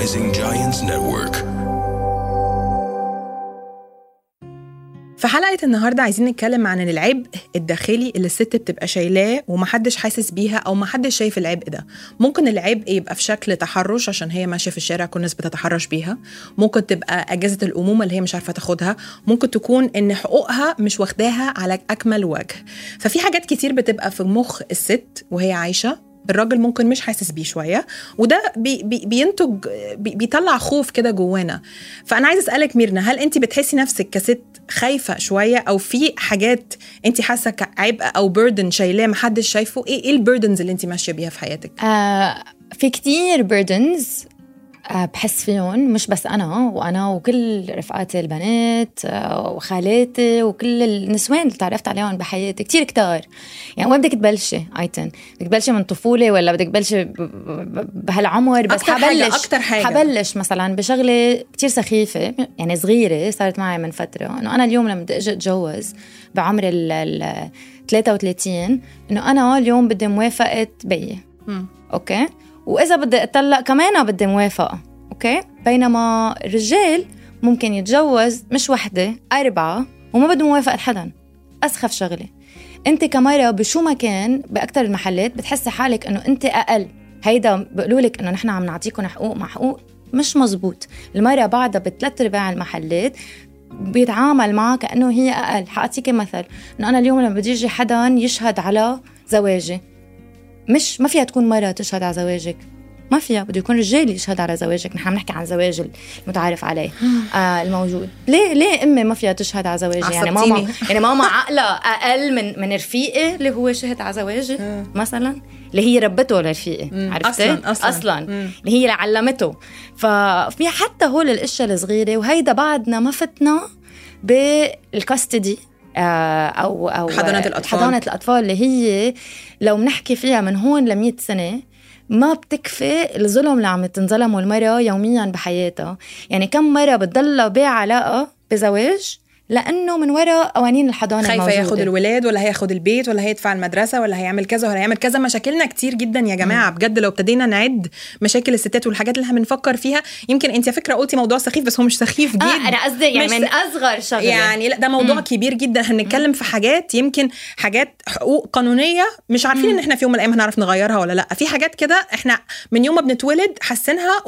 Rising Giants Network. في حلقة النهاردة عايزين نتكلم عن العبء الداخلي اللي الست بتبقى شايلاه ومحدش حاسس بيها أو محدش شايف العبء ده. ممكن العبء يبقى في شكل تحرش عشان هي ماشية في الشارع كل الناس بتتحرش بيها. ممكن تبقى أجازة الأمومة اللي هي مش عارفة تاخدها. ممكن تكون إن حقوقها مش واخداها على أكمل وجه. ففي حاجات كتير بتبقى في مخ الست وهي عايشة. الراجل ممكن مش حاسس بيه شوية وده بي بي بينتج بي بيطلع خوف كده جوانا. فأنا عايزة أسألك ميرنا هل انت بتحسي نفسك كست خايفة شوية أو في حاجات انت حاسة كعبء أو burden شايلاه محدش شايفه؟ إيه إيه ال burdens اللي انت ماشية بيها في حياتك؟ آه في كتير burdens بحس فيهم مش بس أنا وأنا وكل رفقاتي البنات آه وخالاتي وكل النسوان اللي تعرفت عليهم بحياتي كتير كتار. يعني وين بدك تبلشي ايتن بدك تبلشي من طفولة ولا بدك تبلشي بهالعمر؟ بس أكتر حاجة- حبلش. أكتر حاجة. حبلش مثلا بشغلة كتير سخيفة يعني صغيرة صارت معي من فترة إنه أنا اليوم لما بدي أجي أتجوز بعمر ال ال 33 إنه أنا اليوم بدي موافقة بيي. أوكي؟ وإذا بدي اتطلق كمان بدي موافقة أوكي؟ بينما الرجال ممكن يتجوز مش وحدة أربعة وما بده موافقة حدا أسخف شغلة. أنت كمرة بشو ما كان باكثر المحلات بتحسي حالك إنه أنت أقل. هيدا بيقولوا لك إنه نحن عم نعطيكم حقوق مع حقوق مش مزبوط. المرأة بعدها بثلاث ارباع المحلات بيتعامل معها كأنه هي أقل. حاعطيك مثل إنه أنا اليوم لما بدي يجي حدا يشهد على زواجي. مش ما فيها تكون مرة تشهد على زواجك. ما فيها بده يكون رجال يشهد على زواجك. نحن عم نحكي عن زواج المتعارف عليه آه. الموجود. ليه ليه أمي ما فيها تشهد على زواجي؟ يعني ماما. يعني ماما عقلها أقل من من رفيقي اللي هو شهد على زواجي مثلا اللي هي ربته لرفيقي. عرفتي؟ أصلاً- أصلاً. أصلا. مم. اللي هي اللي علمته. ففي حتى هول الأشياء الصغيرة وهيدا بعدنا ما فتنا بالكاستدي. آه، أو أو حضانة الأطفال. حضانة الأطفال اللي هي لو بنحكي فيها من هون ل 100 سنة ما بتكفي الظلم اللي عم تنظلمه المرأة يوميا بحياتها يعني كم مرة بتضلها بعلاقة بزواج لأنه من وراء قوانين الحضانة خايفة الموجودة. ياخد الولاد ولا هياخد البيت ولا هيدفع المدرسة ولا هيعمل كذا ولا هيعمل كذا. مشاكلنا كتير جدا يا جماعة. بجد لو ابتدينا نعد مشاكل الستات والحاجات اللي إحنا بنفكر فيها يمكن انت فكرة قلتي موضوع سخيف بس هو مش سخيف جدا. آه أنا قصدي يعني من أصغر شغلة. يعني لا ده موضوع مم. كبير جدا. إحنا بنتكلم في حاجات يمكن حاجات حقوق قانونية مش عارفين إن إحنا في يوم من الأيام هنعرف نغيرها ولا لا. في حاجات كده إحنا من يوم ما بنتولد حاسينها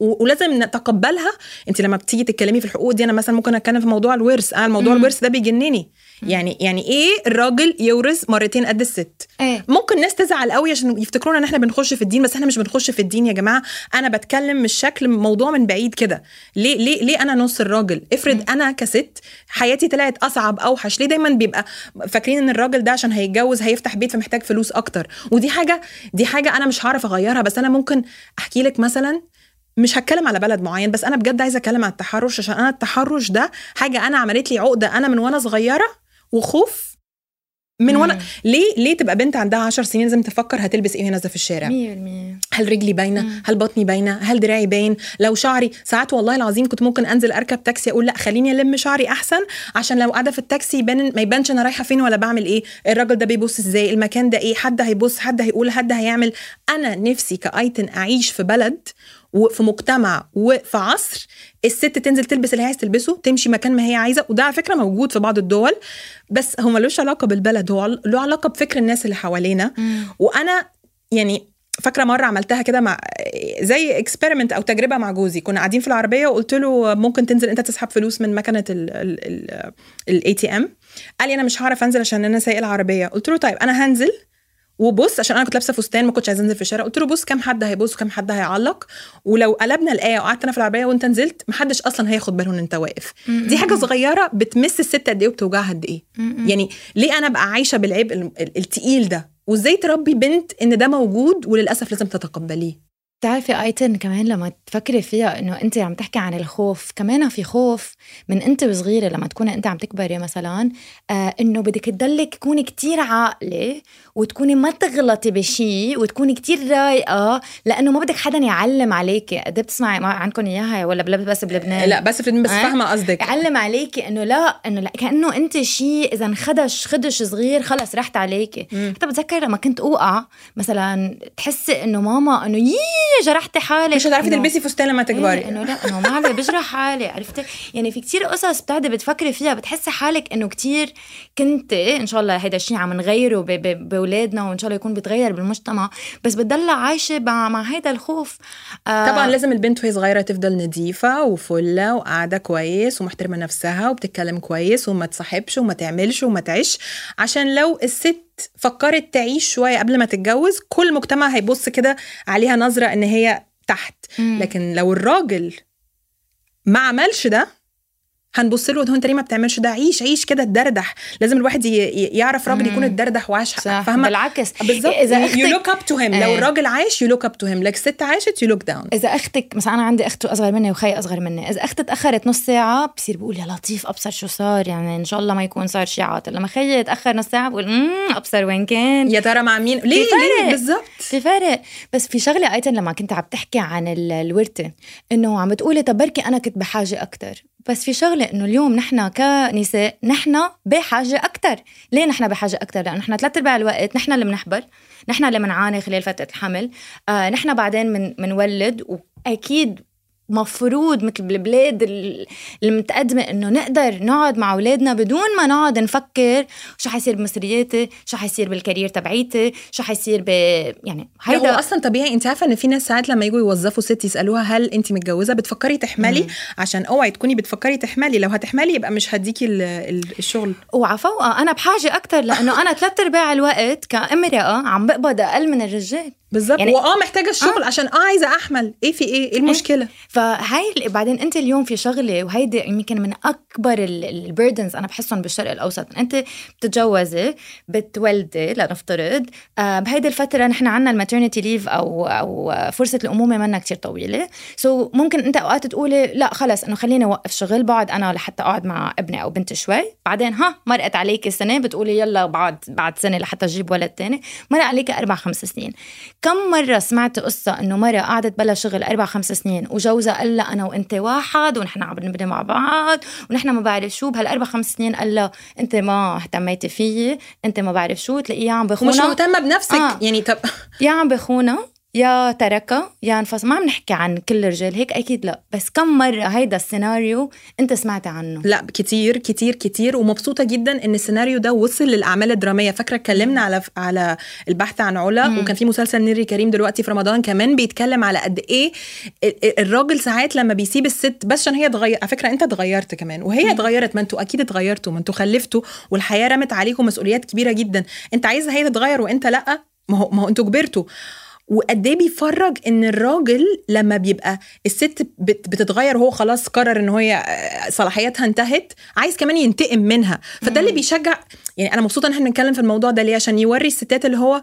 ولازم نتقبلها. انت لما بتيجي تتكلمي في الحقوق دي أنا مثلا ممكن أتكلم في موضوع الورث. أنا موضوع الورث ده بيجنني. يعني يعني إيه الراجل يورث مرتين قد الست؟ إيه. ممكن ناس تزعل قوي عشان يفتكرونا إن إحنا بنخش في الدين بس إحنا مش بنخش في الدين يا جماعة. أنا بتكلم مش شكل موضوع من بعيد كده. ليه ليه ليه أنا نص الراجل؟ افرض أنا كست حياتي طلعت أصعب أوحش. ليه دايما بيبقى فاكرين إن الراجل ده عشان هيتجوز هيفتح بيت فمحتاج فلوس أكتر؟ ودي حاجة دي حاجة أنا مش هعرف أغيرها. بس أنا ممكن أحكي لك مثلا مش هتكلم على بلد معين بس أنا بجد عايزة أتكلم على التحرش عشان أنا التحرش ده حاجة أنا عملت لي عقدة أنا من وأنا صغيرة وخوف من وأنا ليه ليه تبقى بنت عندها 10 سنين لازم تفكر هتلبس إيه نازله في الشارع؟ 100% هل رجلي باينة؟ هل بطني باينة؟ هل دراعي باين؟ لو شعري ساعات والله العظيم كنت ممكن أنزل أركب تاكسي أقول لأ خليني ألم شعري أحسن عشان لو قاعدة في التاكسي يبان ما يبانش أنا رايحة فين ولا بعمل إيه الراجل ده بيبص إزاي؟ المكان ده إيه؟ حد هيبص حد هيقول حد هيعمل. أنا نفسي كأيتن أعيش في بلد وفي مجتمع وفي عصر الست تنزل تلبس اللي هي عايزه تلبسه تمشي مكان ما هي عايزة وده على فكرة موجود في بعض الدول بس هو ملوش علاقة بالبلد هو له علاقة بفكر الناس اللي حوالينا. وأنا يعني فاكرة مرة عملتها كده مع زي experiment أو تجربة مع جوزي. كنا قاعدين في العربية وقلت له ممكن تنزل أنت تسحب فلوس من مكنة ال ATM قال لي أنا مش هعرف أنزل عشان أنا سايق العربية. قلت له طيب أنا هنزل وبص عشان أنا كنت لابسة فستان ما كنتش عايزة أنزل في الشارع قلت له بص كام حد هيبص وكام حد هيعلق. ولو قلبنا الآية وقعدت أنا في العربية وأنت نزلت محدش أصلا هياخد باله إن أنت واقف. دي حاجة صغيرة بتمس الست قد إيه وبتوجعها قد إيه. يعني ليه أنا أبقى عايشة بالعبء ال- ال- التقيل ده؟ وإزاي تربي بنت إن ده موجود وللأسف لازم تتقبليه؟ بتعرفي ايتن كمان لما تفكري فيها إنه انت عم تحكي عن الخوف كمان في خوف من أنت وصغيرة لما تكوني أنت عم تكبري مثلا آه إنه بدك تضلك تكوني كتير عاقلة وتكوني ما تغلطي بشيء وتكوني كتير رايقة لأنه ما بدك حدا يعلم عليكي قد إيه بتسمعي ما عندكم إياها ولا بس بلبنان؟ لا بس في بس أه؟ فاهمة قصدك. يعلم عليكي إنه لا إنه لا كأنه أنت شيء اذا انخدش خدش صغير خلص رحت عليكي حتى بتذكر لما كنت أوقع مثلا تحسي إنه ماما إنه يي جرحتي حالك. مش هتعرفي تلبسي فستان لما تكبري. إيه إنه لا إنه ما علي بجرح حالي عرفتي؟ يعني في كتير قصص بتقعدي بتفكري فيها بتحسي حالك إنه كتير كنت إن شاء الله هيدا الشيء عم نغيره بأولادنا وإن شاء الله يكون بيتغير بالمجتمع. بس بتضلها عايشة مع, مع هيدا الخوف. آه طبعا لازم البنت وهي صغيرة تفضل نظيفة وفلة وقاعدة كويس ومحترمة نفسها وبتتكلم كويس وما تصاحبش وما تعملش وما تعيش. عشان لو الست فكرت تعيش شوية قبل ما تتجوز كل المجتمع هيبص كده عليها نظرة إن هي تحت مم. لكن لو الراجل ما عملش ده هنبص له ده أنت ليه ما بتعملش ده؟ عيش عيش كده تدردح لازم الواحد يعرف راجل يكون اتدردح وعاش فاهمة؟ بالعكس. بالظبط. إذا يو لوك اب تو هيم لو إيه. الراجل عايش you look up to him لك الست عاشت you look down إذا أختك مثلا أنا عندي أخت أصغر مني وخي أصغر مني إذا أختي تاخرت نص ساعة بصير بقول يا لطيف أبصر شو صار يعني إن شاء الله ما يكون صار شيء عاطل. لما خيي تاخر نص ساعة بقول امم أبصر وين كان. يا ترى مع مين؟ ليه؟ فرق. ليه بالظبط. في فرق. بس في شغلة أيضا لما كنت عم تحكي عن ال- الورثة إنه عم بتقولي طب بركي أنا كنت بحاجة أكثر بس في شغلة إنه اليوم نحن كنساء نحن بحاجة أكثر ليه نحن بحاجة أكثر لأنه نحن ثلاث أرباع الوقت نحن اللي بنحبل نحن اللي بنعاني خلال فترة الحمل. آه نحن بعدين من منولد وأكيد مفروض مثل بالبلاد ال- المتقدمة إنه نقدر نقعد مع أولادنا بدون ما نقعد نفكر شو حيصير بمصرياتي شو حيصير بالكارير تبعيتي شو حيصير ب يعني هيدا هو أصلا طبيعي. أنت عارفة ان في ناس ساعات لما يجوا يوظفوا ست يسألوها هل أنت متجوزة؟ بتفكري تحملي؟ عشان أوعي تكوني بتفكري تحملي. لو هتحملي يبقى مش هديكي ال- ال- الشغل. وعفوا أنا بحاجة أكتر لأنه أنا ثلاث أرباع الوقت كامرأة عم بقبض أقل من الرجال. بالظبط يعني- وآه محتاجة الشغل عشان آه عايزة أحمل. إيه في إيه؟ إيه المشكلة؟ فهاي ال- بعدين أنت اليوم في شغله وهيدي يمكن من أكبر البردنز أنا بحسهم بالشرق الأوسط. أنت بتتجوزي بتولدي لنفترض آه بهيدي الفترة نحن عنا ال maternity leave أو أو فرصة الأمومة منا كتير طويلة. so ممكن أنت أوقات تقولي لا خلص إنه خليني أوقف شغل بقعد أنا لحتى أقعد مع ابني أو بنتي شوي. بعدين ها مرقت عليك سنه بتقولي يلا بعد بعد سنة لحتى أجيب ولد تاني. مرق عليك أربع خمس سنين. كم مرة سمعت قصة إنه مرة قعدت بلا شغل أربع خمس سنين وجوزها قال لها أنا وأنت واحد ونحن عم نبني مع بعض ونحن ما بعرف شو بهالأربع خمس سنين قال لها أنت ما اهتميتي فيي أنت ما بعرف شو تلاقيه عم ومش بخونها مهتمة بنفسك آه. آه. يعني طب يا عم بخونها يا تركها يا انفصل ما عم نحكي عن كل الرجال هيك أكيد لا. بس كم مرة هيدا السيناريو أنت سمعت عنه؟ لا كتير كتير كتير ومبسوطة جدا إن السيناريو ده وصل للأعمال الدرامية. فاكرة اتكلمنا على على البحث عن علا مم. وكان في مسلسل نيري كريم دلوقتي في رمضان كمان بيتكلم على قد إيه ال- ال- الراجل ساعات لما بيسيب الست بس عشان هي اتغير على فكرة أنت اتغيرت كمان وهي اتغيرت ما أنتوا أكيد اتغيرتوا ما أنتوا خلفتوا والحياة رمت عليكم مسؤوليات كبيرة جدا. أنت عايزه هي تتغير وأنت لأ؟ ما هو ما هو أنتوا كبرتوا. وقد إيه بيفرج إن الراجل لما بيبقى الست بت- بتتغير وهو خلاص قرر إن هي صلاحياتها انتهت عايز كمان ينتقم منها. فده اللي بيشجع يعني أنا مبسوطة إن إحنا بنتكلم في الموضوع ده ليه؟ عشان يوري الستات اللي هو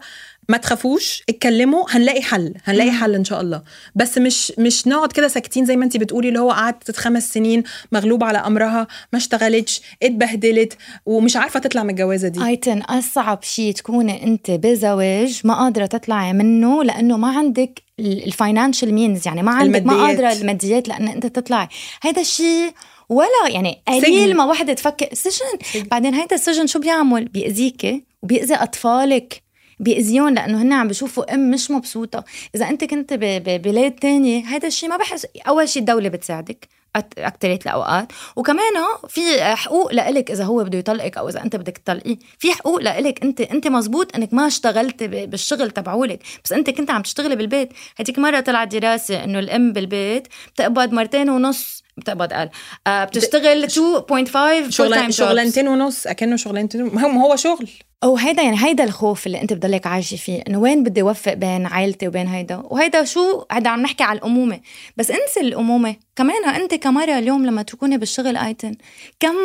ما تخافوش اتكلموا هنلاقي حل هنلاقي حل إن شاء الله. بس مش مش نقعد كده ساكتين زي ما انت بتقولي اللي هو قعدت خمس سنين مغلوبة على أمرها ما اشتغلتش اتبهدلت ومش عارفة تطلع من الجوازة دي. أيتن أصعب شيء تكوني أنت بزواج ما قادرة تطلعي منه لأنه ما عندك ال financial means يعني ما عندك ما. قادرة الماديات. لأن أنت تطلعي. هيدا الشيء ولا يعني قليل سجن. ما وحدة تفكر. سجن بعدين هيدا السجن شو بيعمل؟ بيأذيكي وبيأذي أطفالك. بيأذيون لأنه هن عم بيشوفوا أم مش مبسوطة. إذا أنت كنت ببلاد تانية هذا الشيء ما بحس أول شيء الدولة بتساعدك اكترية الاوقات وكمان في حقوق لإلك إذا هو بده يطلقك أو إذا أنت بدك تطلقيه. في حقوق لإلك أنت أنت مزبوط إنك ما اشتغلت بالشغل تبعولك. بس أنت كنت عم تشتغلي بالبيت. هديك مرة طلعت دراسة إنه الأم بالبيت بتقبض مرتين ونص بتقبض قال آه بتشتغل 2.5 full-time شغلان jobs. شغلانتين ونص أكنه شغلانتين ما هو شغل. أو هيدا يعني هيدا الخوف اللي أنت بضلك عايشة فيه إنه وين بدي أوفق بين عائلتي وبين هيدا؟ وهيدا شو؟ هيدا عم نحكي على الأمومة. بس انسي الأمومة. كمان أنت كمرا اليوم لما تكوني بالشغل آيتن كم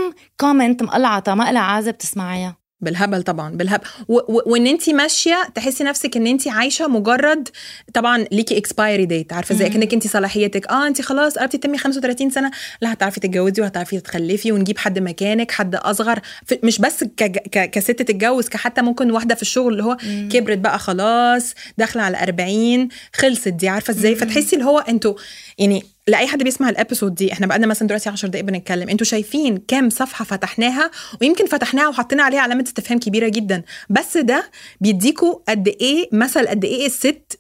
comment مقلعطة مقلع عازب بتسمعيها؟ بالهبل طبعا بالهبل و- و- وإن انت ماشية تحسي نفسك إن انت عايشة مجرد طبعا ليكي expiry date عارفة زي كانك انت صلاحيتك آه انت خلاص قربتي تتمي 35 سنة لا هتعرفي تتجوزي وهتعرفي تخلفي ونجيب حد مكانك حد أصغر مش بس ك- ك- كست تتجوز كحتى ممكن واحدة في الشغل اللي هو كبرت بقى خلاص داخلة على 40 خلصت دي عارفة إزاي؟ فتحسي اللي هو أنتوا يعني لأي حد بيسمع ال episode دي إحنا بقالنا مثلا دلوقتي 10 دقائق بنتكلم. أنتوا شايفين كام صفحة فتحناها؟ ويمكن فتحناها وحطينا عليها علامة استفهام كبيرة جدا. بس ده بيديكوا قد إيه مثل قد إيه الست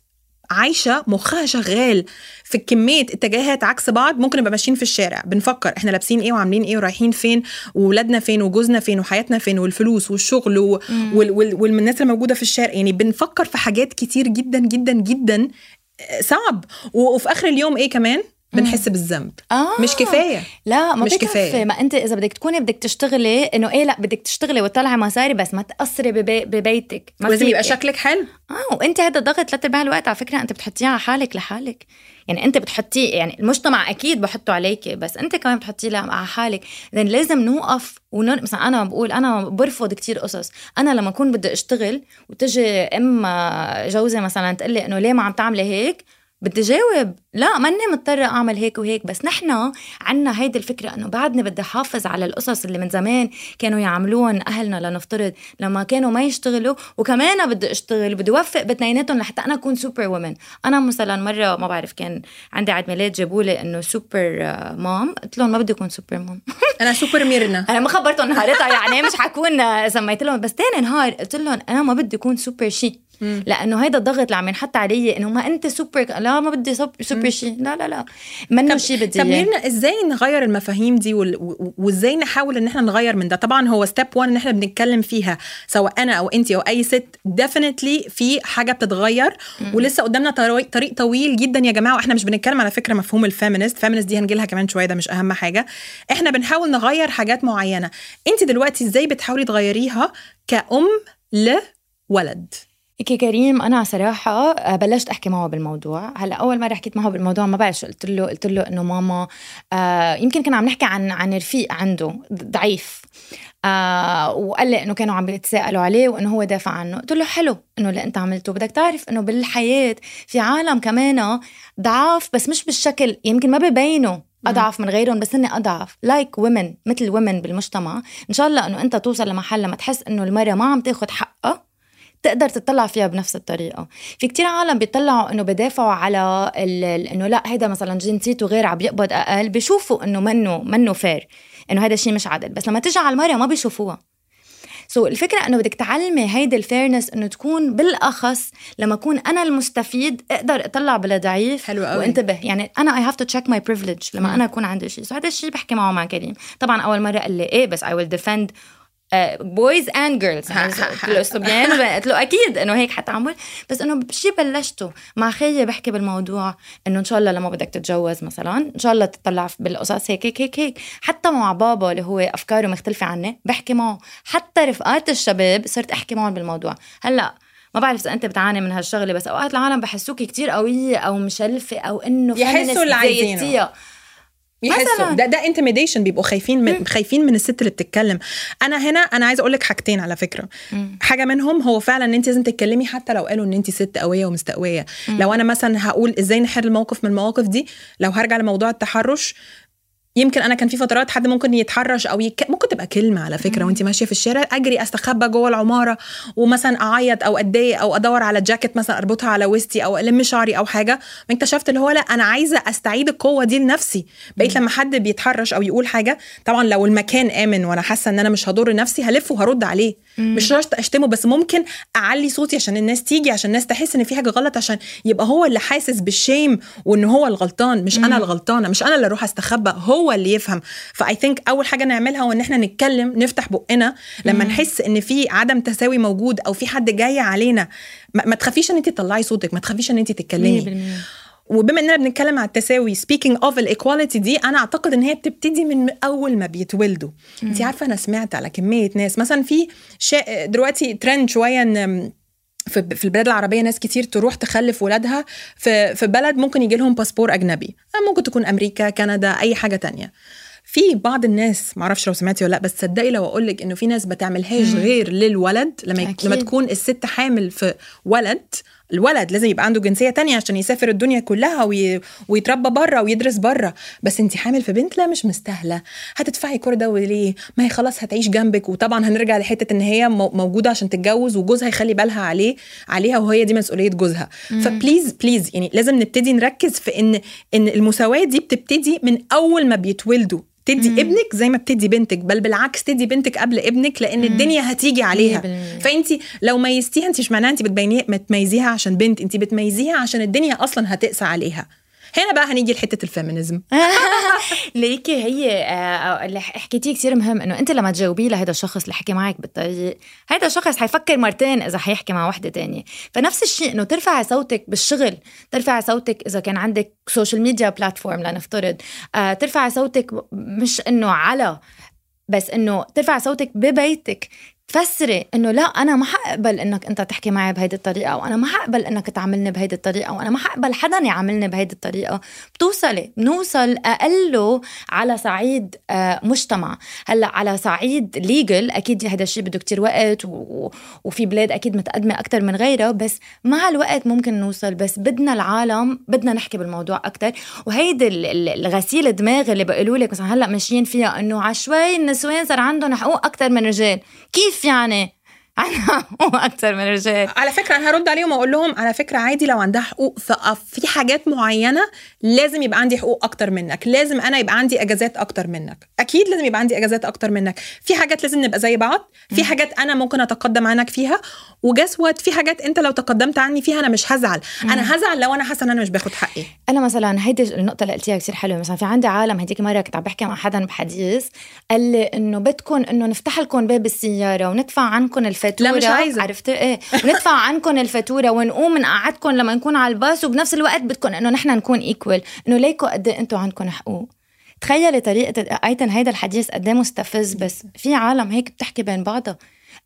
عايشة مخها شغال في كمية اتجاهات عكس بعض ممكن نبقى ماشيين في الشارع. بنفكر إحنا لابسين إيه وعاملين إيه ورايحين فين وولادنا فين وجوزنا فين وحياتنا فين والفلوس والشغل و- وال- وال- والناس اللي موجودة في الشارع. يعني بنفكر في حاجات كتير جدا جدا جدا آه، صعب. وفي آخر اليوم إيه كمان؟ بنحس بالذنب. آه. مش كفاية. لا ما مش كفاية. ما أنت إذا بدك تكوني بدك تشتغلي إنه إيه لا بدك تشتغلي وتطلعي مصاري بس ما تاثري ببي ببيتك. ما لازم يبقى. شكلك حلو. آه وأنت هذا الضغط ثلاث ارباع الوقت. على فكرة أنت بتحطيه على حالك لحالك. يعني أنت بتحطيه يعني المجتمع أكيد بحطه عليكي بس أنت كمان بتحطيه على حالك. اذا لازم نوقف ونن... مثلا أنا بقول أنا برفض كتير قصص. أنا لما أكون بدي أشتغل وتجي أم جوزي مثلا تقول لي إنه ليه ما عم تعملي هيك بدي جاوب. لا ماني مضطرة أعمل هيك وهيك بس نحن عنا هيدي الفكرة إنه بعدني بدي حافظ على القصص اللي من زمان كانوا يعملوهم أهلنا لنفترض لما كانوا ما يشتغلوا وكمان بدي أشتغل بدي أوفق بتنيناتهم لحتى أنا أكون سوبر وومن أنا مثلا مرة ما بعرف كان عندي عيد ميلاد جابوا لي إنه super mom قلت لهم ما بدي أكون super mom أنا سوبر ميرنا أنا ما خبرتهم نهارتها يعني مش حكون سميت لهم. بس تاني نهار قلت لهم أنا ما بدي أكون سوبر شي لأنه هيدا الضغط اللي عم ينحط علي إنه ما أنت سوبر لا ما بدي sup- super شي. لا لا لا. منه شي بدي طب. ميرنا إزاي نغير المفاهيم دي وإزاي نحاول إن إحنا نغير من ده؟ طبعا هو step 1 إن إحنا بنتكلم فيها سواء أنا أو انت أو أي ست definitely في حاجة بتتغير ولسه قدامنا طريق طريق طويل جدا يا جماعة وإحنا مش بنتكلم على فكرة مفهوم ال feminist feminist دي هنجي لها كمان شوية ده مش أهم حاجة. إحنا بنحاول نغير حاجات معينة. انت دلوقتي إزاي بتحاولي تغيريها كأم لولد؟ كي كريم أنا صراحة آه، بلشت أحكي معه بالموضوع. هلأ أول مرة حكيت معه بالموضوع ما بعرف شو قلت له قلت له إنه ماما آه يمكن كنا عم نحكي عن عن رفيق عنده ضعيف آه وقال لي إنه كانوا عم بيتساءلوا عليه وإنه هو دافع عنه. قلت له حلو إنه اللي أنت عملته. بدك تعرف إنه بالحياة في عالم كمان ضعاف بس مش بالشكل يمكن ما ببينوا اضعف من غيرهم بس هن اضعف like ومن مثل ومن بالمجتمع. إن شاء الله إنه أنت توصل لمحل لما تحس إنه المرأة ما عم تاخذ حقها. تقدر تطلع فيها بنفس الطريقة. في كتير عالم بيطلعوا إنه بدافعوا على إنه لا هيدا مثلا جنسيته غير عم بيقبض أقل. بيشوفوا إنه منه منه fair إنه هذا الشيء مش عادل. بس لما تيجي على المراه ما بيشوفوها. so, الفكرة إنه بدك تعلمي هيدي ال fairness إنه تكون بالأخص لما أكون أنا المستفيد أقدر أطلع بلا ضعيف حلو قوي. وانتبه. يعني أنا I have to check my privilege لما أنا أكون عندي شيء so هذا الشيء بحكي معه مع كريم. طبعا أول مرة قال لي إيه بس I will defend boys and girls وبنات. قلت له أكيد إنه هيك حتعمل بس إنه بشي بلشته. مع خيي بحكي بالموضوع إنه إن شاء الله لما بدك تتجوز مثلا إن شاء الله تطلع بالقصص هيك هيك هيك هيك. حتى مع بابا اللي هو أفكاره مختلفة عني بحكي معه. حتى رفقات الشباب صرت أحكي معهم بالموضوع. هلأ ما بعرف إذا أنت بتعاني من هالشغلة بس أوقات العالم بحسوكي كتير قوية أو مشلفة أو إنه يحسوا اللي عايزينه. يحسوا. ده ده انتميديشن بيبقوا خايفين من خايفين من الست اللي بتتكلم. أنا هنا أنا عايزة أقول لك حاجتين على فكرة. حاجة منهم هو فعلا إن انت لازم تتكلمي حتى لو قالوا إن انت ست قوية ومستقوية. لو أنا مثلا هقول إزاي نحل الموقف من المواقف دي لو هرجع لموضوع التحرش يمكن أنا كان في فترات حد ممكن يتحرش أو يك... ممكن تبقى كلمة على فكرة وانت ماشية في الشارع أجري أستخبى جوه العمارة ومثلا أعيط أو أتضايق أو أدور على جاكيت مثلا أربطها على وسطي أو ألم شعري أو حاجة اكتشفت اللي هو لأ أنا عايزة أستعيد القوة دي لنفسي. بقيت لما حد بيتحرش أو يقول حاجة طبعا لو المكان آمن وأنا حاسة إن أنا مش هضر نفسي هلف وهرد عليه. مش شرط أشتمه بس ممكن أعلي صوتي عشان الناس تيجي عشان الناس تحس إن في حاجة غلط عشان يبقى هو اللي حاسس بالشيم وإن هو الغلطان مش أنا الغلطانة مش أنا اللي أروح أستخبى هو اللي يفهم. ف I think أول حاجة نعملها هو إن إحنا نتكلم نفتح بقنا. لما نحس إن في عدم تساوي موجود أو في حد جاي علينا ما, ما تخافيش إن انت تطلعي صوتك ما تخافيش إن انت تتكلمي. وبما إننا بنتكلم على التساوي speaking of ال equality دي أنا أعتقد إن هي بتبتدي من أول ما بيتولدوا. انت عارفة أنا سمعت على كمية ناس. مثلا في شا... دلوقتي ترند شوية إن في في البلاد العربية ناس كتير تروح تخلف ولادها في في بلد ممكن يجي لهم باسبور أجنبي. ممكن تكون أمريكا كندا أي حاجة تانية. في بعض الناس معرفش لو سمعتي ولا لأ بس تصدقي لو أقول لك إنه في ناس بتعملهاش غير للولد لما أكيد. لما تكون الست حامل في ولد الولد لازم يبقى عنده جنسية تانية عشان يسافر الدنيا كلها وي... ويتربى بره ويدرس بره بس انت حامل في بنت؟ لا مش مستاهلة. هتدفعي كل ده وليه؟ ما هي خلاص هتعيش جنبك. وطبعا هنرجع لحتة إن هي مو- موجودة عشان تتجوز وجوزها يخلي بالها عليه عليها وهي دي مسؤولية جوزها. ف please please يعني لازم نبتدي نركز في ان إن المساواة دي بتبتدي من أول ما بيتولدوا. تدي مم. ابنك زي ما بتدي بنتك بل بالعكس تدي بنتك قبل ابنك لأن الدنيا هتيجي عليها. 100%. فانت لو ميزتيها انت مش معناها انت بتبينيها بتميزيها عشان بنت انت بتميزيها عشان الدنيا أصلا هتقسى عليها. هنا بقى هنيجي لحتة ال feminism. ليكي هي آه، اللي حكيتيه كثير مهم إنه أنت لما تجاوبيه لهذا الشخص اللي حكي معك بالطريق هذا الشخص حيفكر مرتين إذا حيحكي مع وحدة تانية. فنفس الشيء إنه ترفعي صوتك بالشغل ترفعي صوتك إذا كان عندك social media platform لنفترض آه، ترفعي صوتك مش إنه على بس إنه ترفع صوتك ببيتك. تفسري إنه لا أنا ما حقبل إنك أنت تحكي معي بهيدي الطريقة وأنا ما حقبل إنك تعاملني بهيدي الطريقة وأنا ما حقبل حدا يعاملني بهيدي الطريقة. بتوصلي بنوصل أقله على صعيد آه، مجتمع. هلأ على صعيد ليجل أكيد هذا الشيء بده كتير وقت و... وفي بلاد أكيد متقدمة أكثر من غيرها بس مع الوقت ممكن نوصل بس بدنا العالم بدنا نحكي بالموضوع أكثر وهيدي ال- ال- الغسيل دماغ اللي بيقولوا لك مثلا هلأ ماشيين فيها إنه عشوائي النسوان صار عندهم حقوق أكثر من الرجال. كيف يعني عندها حقوق أكثر من الرجال. على فكرة أنا هرد عليهم وأقول لهم على فكرة عادي لو عندها حقوق في حاجات معينة لازم يبقى عندي حقوق أكتر منك. لازم أنا يبقى عندي إجازات أكتر منك. أكيد لازم يبقى عندي إجازات أكتر منك. في حاجات لازم نبقى زي بعض في حاجات أنا ممكن أتقدم عنك فيها. و guess what في حاجات أنت لو تقدمت عني فيها أنا مش هزعل. أنا هزعل لو أنا حاسة إن أنا مش باخد حقي. أنا مثلا هيدي النقطة اللي قلتيها كثير حلوة. مثلا في عندي عالم هديك مرة كنت عم بحكي مع حدا بحديث قال لي إنه بدكم إنه نفتح لكم باب السيارة وندفع عنكم الفاتورة لا، مش عايزة. عرفتي إيه. وندفع عنكم الفاتورة ونقوم نقعدكم لما نكون على الباص وبنفس الوقت بدكم إنه نحن نكون equal إنه ليكوا قد إيه أنتم عندكم حقوق. تخيلي طريقة أيتن هيدا الحديث قد إيه مستفز. بس في عالم هيك بتحكي بين بعضها.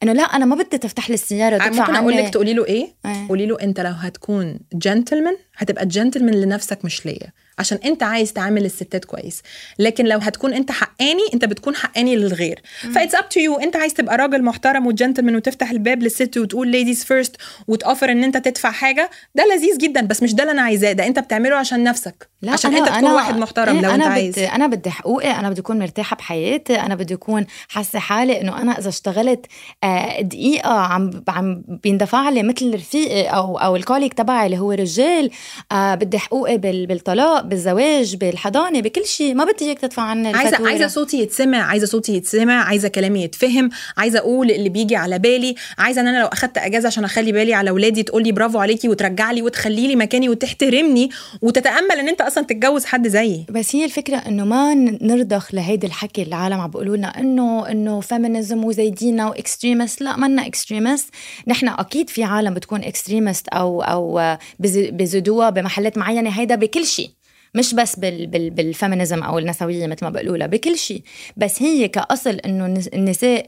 إنه لا أنا ما بدي تفتح لي السيارة وتدفع ممكن أقول لك تقولي له إيه؟ إيه. قولي له أنت لو هتكون جنتلمان هتبقى جنتلمان لنفسك مش ليا. عشان انت عايز تعامل الستات كويس. لكن لو هتكون انت حقاني انت بتكون حقاني للغير. ف it's up to you انت عايز تبقى راجل محترم وجنتلمان وتفتح الباب للست وتقول ladies first وتوفر ان انت تدفع حاجة ده لذيذ جدا. بس مش ده اللي أنا عايزاه. ده انت بتعمله عشان نفسك. لا عشان أنا انت تكون أنا واحد محترم إيه لو انت بدي عايز. أنا بدي حقوقي. أنا بدي أكون مرتاحة بحياتي. أنا بدي أكون حاسة حالي إنه أنا إذا اشتغلت آه، دقيقة عم عم بيندفع لي مثل رفيقي أو أو الكوليك تبعي اللي هو رجال آه، بدي حقوقي بال- بالطلاق بالزواج بالحضانة بكل شيء. ما بدي اياك تدفع عني عايزه الفاتورة. عايزة صوتي يتسمع عايزة صوتي يتسمع عايزة كلامي يتفهم عايزة أقول اللي بيجي على بالي عايزة إن أنا لو أخدت أجازة عشان أخلي بالي على اولادي تقول لي برافو عليكي وترجع لي وتخلي لي مكاني وتحترمني وتتأمل إن أنت أصلا تتجوز حد زيي. بس هي الفكرة إنه ما نرضخ لهيدي الحكي اللي العالم عم بيقولوا لنا انه إنه feminism وزايدينا و extremist لا منا extremist نحن أكيد في عالم بتكون extremist أو أو بز- بزدوها بمحلات معينة هيدا بكل شيء. مش بس بال بال بال feminism أو النسوية مثل ما بيقولوا لها بكل شيء. بس هي كأصل إنه النس- النساء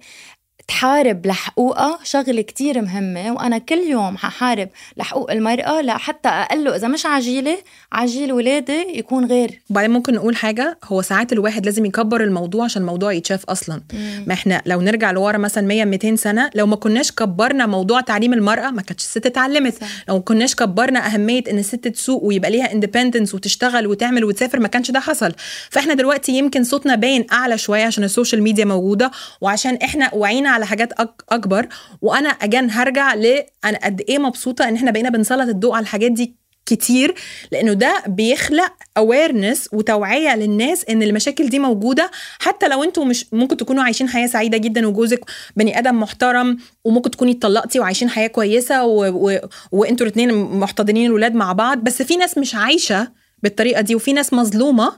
تحارب لحقوقها. شغلة كتير مهمة وأنا كل يوم ححارب لحقوق المرأة لحتى أقله إذا مش عجيلة عجيل ولادي يكون غير. وبعدين ممكن نقول حاجة هو ساعات الواحد لازم يكبر الموضوع عشان الموضوع يتشاف أصلا. ما إحنا لو نرجع لورا مثلا 100 200 سنة لو ما كناش كبرنا موضوع تعليم المرأة ما كانتش الست اتعلمت. لو ما كناش كبرنا أهمية إن الست تسوق ويبقى ليها اندبندنس وتشتغل وتعمل وتسافر ما كانش ده حصل. فإحنا دلوقتي يمكن صوتنا باين أعلى شوية عشان ال social media موجودة وعشان إحنا وعينا على حاجات أكبر وأنا again هرجع ل أنا قد إيه مبسوطة إن إحنا بقينا بنسلط الضوء على الحاجات دي كتير لأنه ده بيخلق awareness وتوعية للناس إن المشاكل دي موجودة. حتى لو أنتوا مش ممكن تكونوا عايشين حياة سعيدة جدا وجوزك بني آدم محترم وممكن تكوني اتطلقتي وعايشين حياة كويسة و... و... وأنتوا الاثنين محتضنين الولاد مع بعض بس في ناس مش عايشة بالطريقة دي وفي ناس مظلومة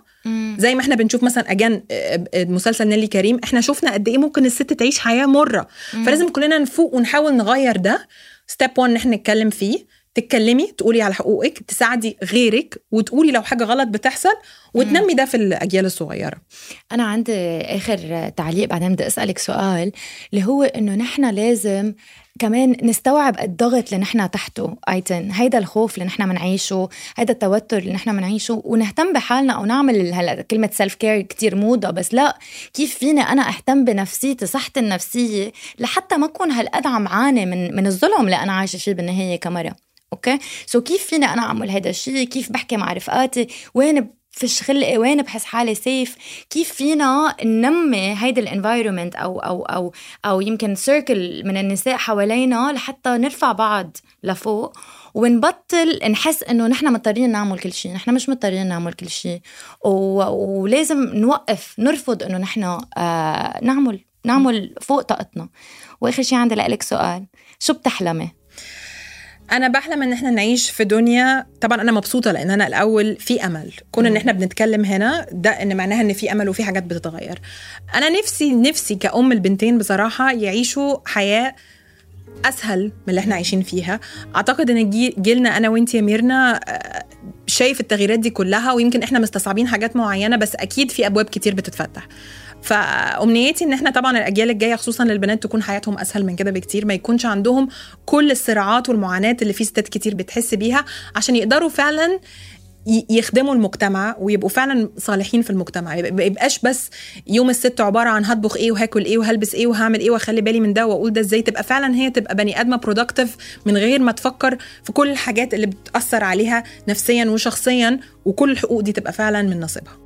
زي ما إحنا بنشوف مثلا again آه، آه، مسلسل نيلي كريم إحنا شفنا قد إيه ممكن الست تعيش حياة مرة. فلازم كلنا نفوق ونحاول نغير ده. step 1 إن إحنا نتكلم فيه. تتكلمي تقولي على حقوقك تساعدي غيرك وتقولي لو حاجة غلط بتحصل وتنمي ده في الأجيال الصغيرة. أنا عندي آخر تعليق بعدين بدي أسألك سؤال اللي هو إنه نحن لازم كمان نستوعب الضغط اللي نحن تحته. أيتن هيدا الخوف اللي نحن منعيشه هيدا التوتر اللي نحن منعيشه ونهتم بحالنا أو نعمل هلا كلمة self care كثير موضة بس لا كيف فيني أنا أهتم بنفسيتي صحتي النفسية لحتى ما أكون هالقد عم عاني من من الظلم اللي أنا عايشة فيه بالنهاية كمرة؟ okay؟ so so كيف فيني أنا أعمل هذا الشيء كيف بحكي مع رفقاتي؟ وين فيش خلقي وين بحس حالي safe كيف فينا ننمي هيدا ال environment أو أو أو أو يمكن circle من النساء حوالينا لحتى نرفع بعض لفوق ونبطل نحس إنه نحن مضطرين نعمل كل شيء نحن مش مضطرين نعمل كل شيء. ولازم نوقف نرفض إنه نحن آه نعمل نعمل فوق طاقتنا. وآخر شيء عندي لك سؤال شو بتحلمي؟ أنا بحلم إن إحنا نعيش في دنيا طبعا أنا مبسوطة لأن أنا الأول في أمل. كون إن إحنا بنتكلم هنا ده إن معناها إن في أمل وفي حاجات بتتغير. أنا نفسي نفسي كأم البنتين بصراحة يعيشوا حياة أسهل من اللي إحنا عايشين فيها. أعتقد إن جيلنا أنا وإنت يا ميرنا آه، شايف التغييرات دي كلها ويمكن إحنا مستصعبين حاجات معينة بس أكيد في أبواب كتير بتتفتح. فأمنيتي إن إحنا طبعا الأجيال الجاية خصوصا للبنات تكون حياتهم أسهل من كده بكتير ما يكونش عندهم كل الصراعات والمعاناة اللي في ستات كتير بتحس بيها عشان يقدروا فعلا يخدموا المجتمع ويبقوا فعلا صالحين في المجتمع. ما يبقاش بس يوم الست عبارة عن هطبخ إيه وهاكل إيه وهلبس إيه وهعمل إيه وأخلي بالي من ده وأقول ده إزاي تبقى فعلا هي تبقى بني آدمة برودكتيف من غير ما تفكر في كل الحاجات اللي بتأثر عليها نفسيا وشخصيا وكل الحقوق دي تبقى فعلا من نصيبها.